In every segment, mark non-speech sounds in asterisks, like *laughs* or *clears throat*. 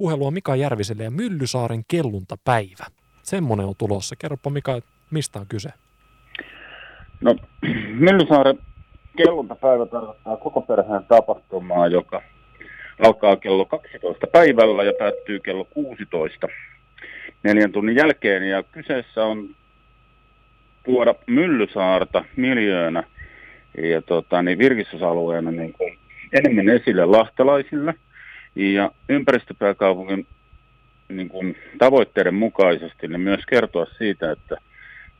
puhelua Mika Järviselle ja Myllysaaren kelluntapäivä. Semmoinen on tulossa. Kerropa Mika, mistä on kyse? No, *clears throat* Myllysaaren kelluntapäivä tarkoittaa koko perheen tapahtumaa, joka alkaa kello 12 päivällä ja päättyy kello 16 neljän tunnin jälkeen. Ja kyseessä on tuoda Myllysaarta miljöönä ja tota, niin virkistysalueena niin kuin enemmän esille lahtelaisille. Ja ympäristöpääkaupungin niin kuin tavoitteiden mukaisesti niin myös kertoa siitä, että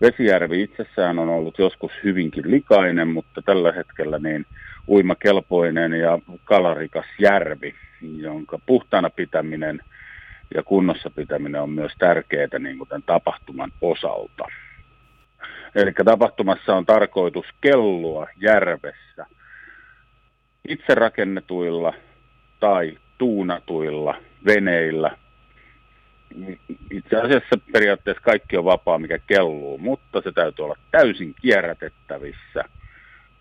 Vesijärvi itsessään on ollut joskus hyvinkin likainen, mutta tällä hetkellä niin uimakelpoinen ja kalarikas järvi, jonka puhtaana pitäminen ja kunnossa pitäminen on myös tärkeää niin kuin tämän tapahtuman osalta. Eli tapahtumassa on tarkoitus kellua järvessä itse rakennetuilla tai tuunatuilla veneillä. Itse asiassa periaatteessa kaikki on vapaa, mikä kelluu, mutta se täytyy olla täysin kierrätettävissä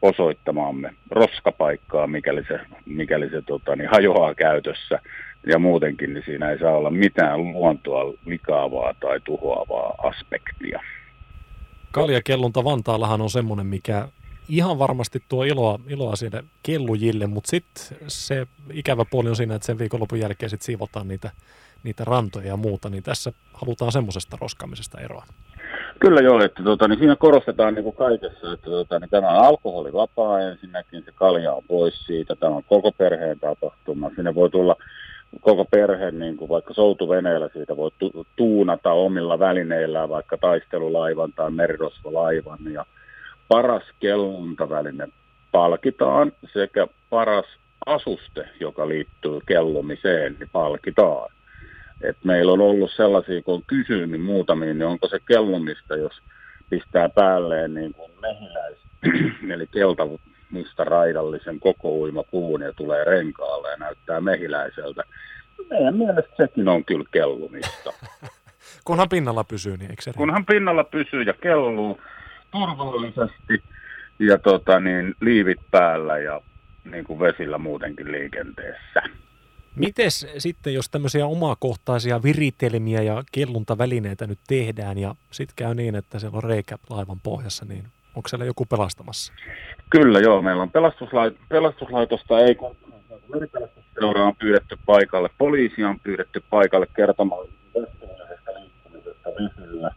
osoittamaamme roskapaikkaa, mikäli se, mikäli se tota, niin hajoaa käytössä. Ja muutenkin niin siinä ei saa olla mitään luontoa likaavaa tai tuhoavaa aspektia. Kaljakellunta Vantaallahan on semmoinen, mikä ihan varmasti tuo iloa, iloa sinne kellujille, mutta sitten se ikävä puoli on siinä, että sen viikonlopun jälkeen sitten siivotaan niitä, niitä rantoja ja muuta, niin tässä halutaan semmoisesta roskaamisesta eroa. Kyllä joo, että tota, niin siinä korostetaan niin kuin kaikessa, että tota, niin tämä on alkoholivapaa ensinnäkin, se kalja on pois siitä, tämä on koko perheen tapahtuma, sinne voi tulla koko perhe, niin kuin vaikka soutuveneellä siitä voi tu- tuunata omilla välineillä, vaikka taistelulaivan tai merirosvolaivan. Ja paras kelluntaväline palkitaan sekä paras asuste, joka liittyy kellumiseen, niin palkitaan. Et meillä on ollut sellaisia, kun on kysynyt niin muutamiin, niin onko se kellumista, jos pistää päälleen niin kuin mehiläis, *clears throat* eli kelta musta raidallisen koko uimapuun ja tulee renkaalle ja näyttää mehiläiseltä. Meidän mielestä sekin on kyllä kellumista. *laughs* Kunhan pinnalla pysyy, niin eikö se Kunhan pinnalla pysyy ja kelluu turvallisesti ja tota, niin, liivit päällä ja niin kuin vesillä muutenkin liikenteessä. Mites sitten, jos tämmöisiä omakohtaisia viritelmiä ja kelluntavälineitä nyt tehdään ja sitten käy niin, että siellä on reikä laivan pohjassa, niin onko siellä joku pelastamassa? Kyllä joo, meillä on pelastuslait- pelastuslaitosta, ei kun meripelastusseura on pyydetty paikalle, poliisi on pyydetty paikalle kertomaan liikkumisesta vesillä.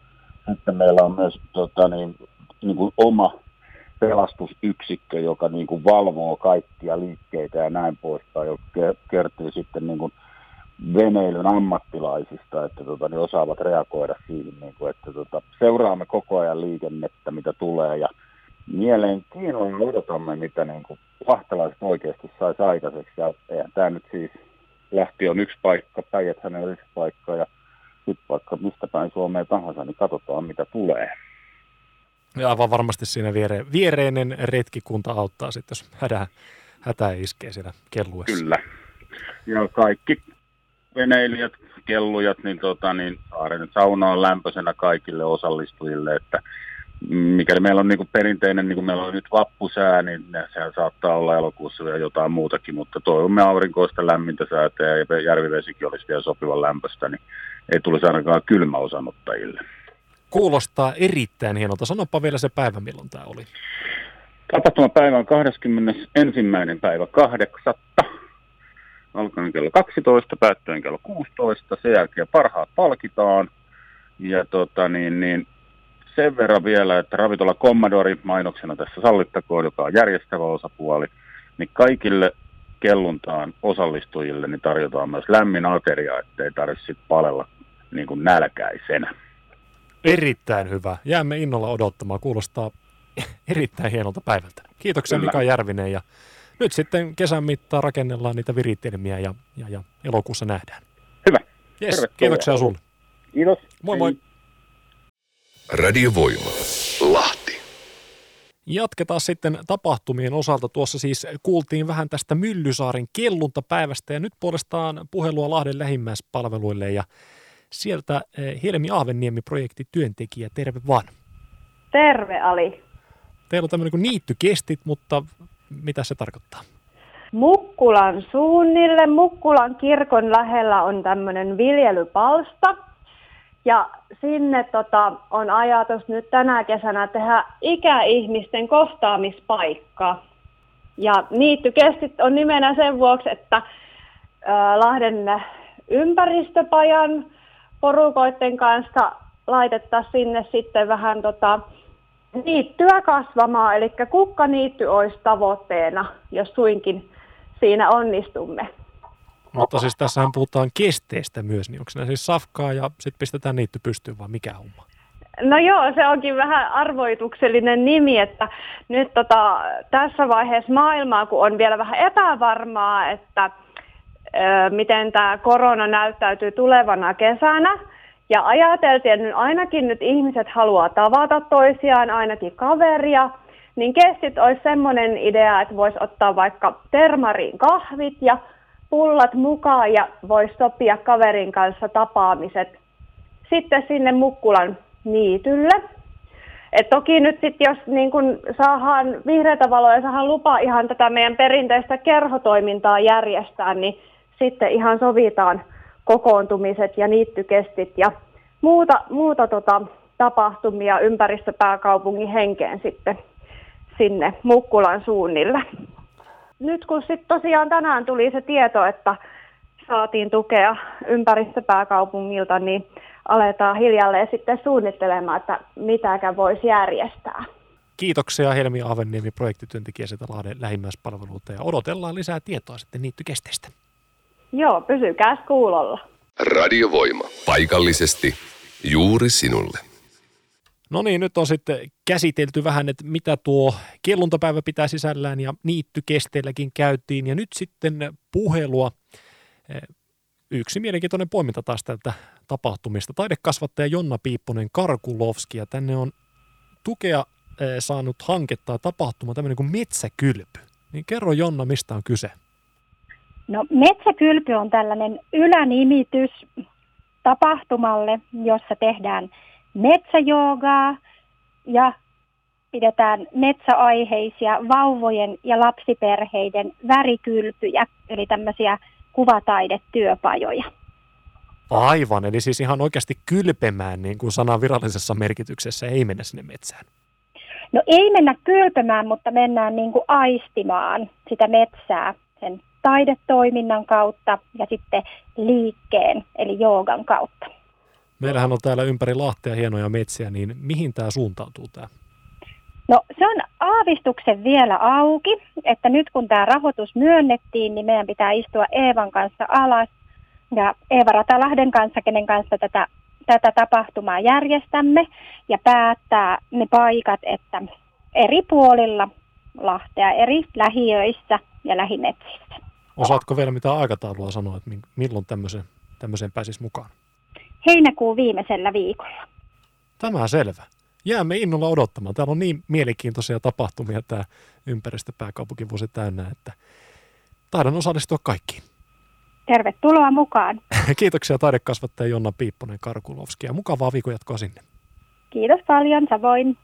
Sitten meillä on myös tota, niin, niin kuin oma pelastusyksikkö, joka niin kuin valvoo kaikkia liikkeitä ja näin poispäin, joka kertyy sitten niin kuin veneilyn ammattilaisista, että tota, ne osaavat reagoida siihen, niin kuin, että tota, seuraamme koko ajan liikennettä, mitä tulee ja mielenkiinnolla odotamme, mitä niin kuin lahtelaiset oikeasti saisi aikaiseksi. Ja eihän tämä nyt siis lähti on yksi paikka, päijät on yksi paikka ja nyt vaikka mistä päin Suomeen tahansa, niin katsotaan mitä tulee. Ja aivan varmasti siinä viere, viereinen retkikunta auttaa sitten, jos hätä, hätä iskee siellä kelluessa. Kyllä. Ja kaikki veneilijät, kellujat, niin, tota, niin saaren sauna on lämpöisenä kaikille osallistujille, että mikäli meillä on niin perinteinen, niin kuin meillä on nyt vappusää, niin sehän saattaa olla elokuussa vielä jotain muutakin, mutta toivomme aurinkoista lämmintä säätä ja järvivesikin olisi vielä sopivan lämpöistä, niin ei tulisi ainakaan kylmä osanottajille. Kuulostaa erittäin hienolta. Sanopa vielä se päivä, milloin tämä oli. Tapahtumapäivä on 21. päivä 8. Alkaen kello 12, päättyen kello 16. Sen jälkeen parhaat palkitaan. Ja tota, niin, niin, sen verran vielä, että ravintola Commodore mainoksena tässä sallittakoon, joka on järjestävä osapuoli, niin kaikille kelluntaan osallistujille niin tarjotaan myös lämmin ateria, ettei tarvitse palella niin kuin nälkäisenä. Erittäin hyvä. Jäämme innolla odottamaan. Kuulostaa erittäin hienolta päivältä. Kiitoksia Kyllä. Mika Järvinen ja nyt sitten kesän mittaan rakennellaan niitä viritelmiä ja, ja, ja elokuussa nähdään. Hyvä. Yes, kiitoksia sulle. Kiitos. Moi moi. Radiovoima. Lahti. Jatketaan sitten tapahtumien osalta. Tuossa siis kuultiin vähän tästä Myllysaaren kelluntapäivästä ja nyt puolestaan puhelua Lahden lähimmäispalveluille ja sieltä eh, Helmi Ahvenniemi-projekti työntekijä. Terve vaan. Terve Ali. Teillä on tämmöinen kuin niittykestit, mutta mitä se tarkoittaa? Mukkulan suunnille. Mukkulan kirkon lähellä on tämmöinen viljelypalsta. Ja sinne tota, on ajatus nyt tänä kesänä tehdä ikäihmisten kohtaamispaikka. Ja niittykestit on nimenä sen vuoksi, että Lahden ympäristöpajan porukoiden kanssa laitettaisiin sinne sitten vähän tota, niittyä kasvamaan, eli kukkaniitty olisi tavoitteena, jos suinkin siinä onnistumme. Mutta siis tässähän puhutaan kesteestä myös, niin onko siis safkaa ja sitten pistetään niitty pystyyn vai mikä homma? No joo, se onkin vähän arvoituksellinen nimi, että nyt tota, tässä vaiheessa maailmaa, kun on vielä vähän epävarmaa, että miten tämä korona näyttäytyy tulevana kesänä, ja ajateltiin, että ainakin nyt ihmiset haluaa tavata toisiaan, ainakin kaveria, niin kestit olisi semmoinen idea, että voisi ottaa vaikka termariin kahvit ja pullat mukaan ja voisi sopia kaverin kanssa tapaamiset sitten sinne Mukkulan niitylle. Et toki nyt sitten, jos niin kun saadaan vihreätä valoa ja saadaan lupa ihan tätä meidän perinteistä kerhotoimintaa järjestää, niin sitten ihan sovitaan kokoontumiset ja niittykestit ja muuta, muuta tota, tapahtumia ympäristöpääkaupungin henkeen sitten sinne Mukkulan suunnille. Nyt kun sitten tosiaan tänään tuli se tieto, että saatiin tukea ympäristöpääkaupungilta, niin aletaan hiljalleen sitten suunnittelemaan, että mitäkään voisi järjestää. Kiitoksia Helmi Avenniemi, projektityöntekijä sitä Lahden ja odotellaan lisää tietoa sitten niittykesteistä. Joo, pysykää kuulolla. Radiovoima. Paikallisesti juuri sinulle. No niin, nyt on sitten käsitelty vähän, että mitä tuo kelluntapäivä pitää sisällään ja niittykesteilläkin käytiin. Ja nyt sitten puhelua. Eh, yksi mielenkiintoinen poiminta taas tältä tapahtumista. Taidekasvattaja Jonna Piipponen Karkulovski ja tänne on tukea eh, saanut hanketta tapahtuma tämmöinen kuin Metsäkylpy. Niin kerro Jonna, mistä on kyse? No Metsäkylpy on tällainen ylänimitys tapahtumalle, jossa tehdään metsäjoogaa ja pidetään metsäaiheisia vauvojen ja lapsiperheiden värikylpyjä, eli tämmöisiä kuvataidetyöpajoja. Aivan, eli siis ihan oikeasti kylpemään niin kuin sanan virallisessa merkityksessä ei mennä sinne metsään. No ei mennä kylpemään, mutta mennään niin kuin aistimaan sitä metsää sen taidetoiminnan kautta ja sitten liikkeen eli joogan kautta. Meillähän on täällä ympäri Lahtea hienoja metsiä, niin mihin tämä suuntautuu tämä? No se on aavistuksen vielä auki, että nyt kun tämä rahoitus myönnettiin, niin meidän pitää istua Eevan kanssa alas ja Eeva Ratalahden kanssa, kenen kanssa tätä, tätä tapahtumaa järjestämme ja päättää ne paikat, että eri puolilla Lahtea, eri lähiöissä ja lähimetsissä. Osaatko vielä mitään aikataulua sanoa, että milloin tämmöisen, tämmöisen pääsisi mukaan? Heinäkuun viimeisellä viikolla. Tämä selvä. Jäämme innolla odottamaan. Täällä on niin mielenkiintoisia tapahtumia tämä ympäristöpääkaupunkivuosi täynnä, että taidan osallistua kaikkiin. Tervetuloa mukaan. *laughs* Kiitoksia taidekasvattaja Jonna Piipponen Karkulovski ja mukavaa viikonjatkoa sinne. Kiitos paljon, samoin.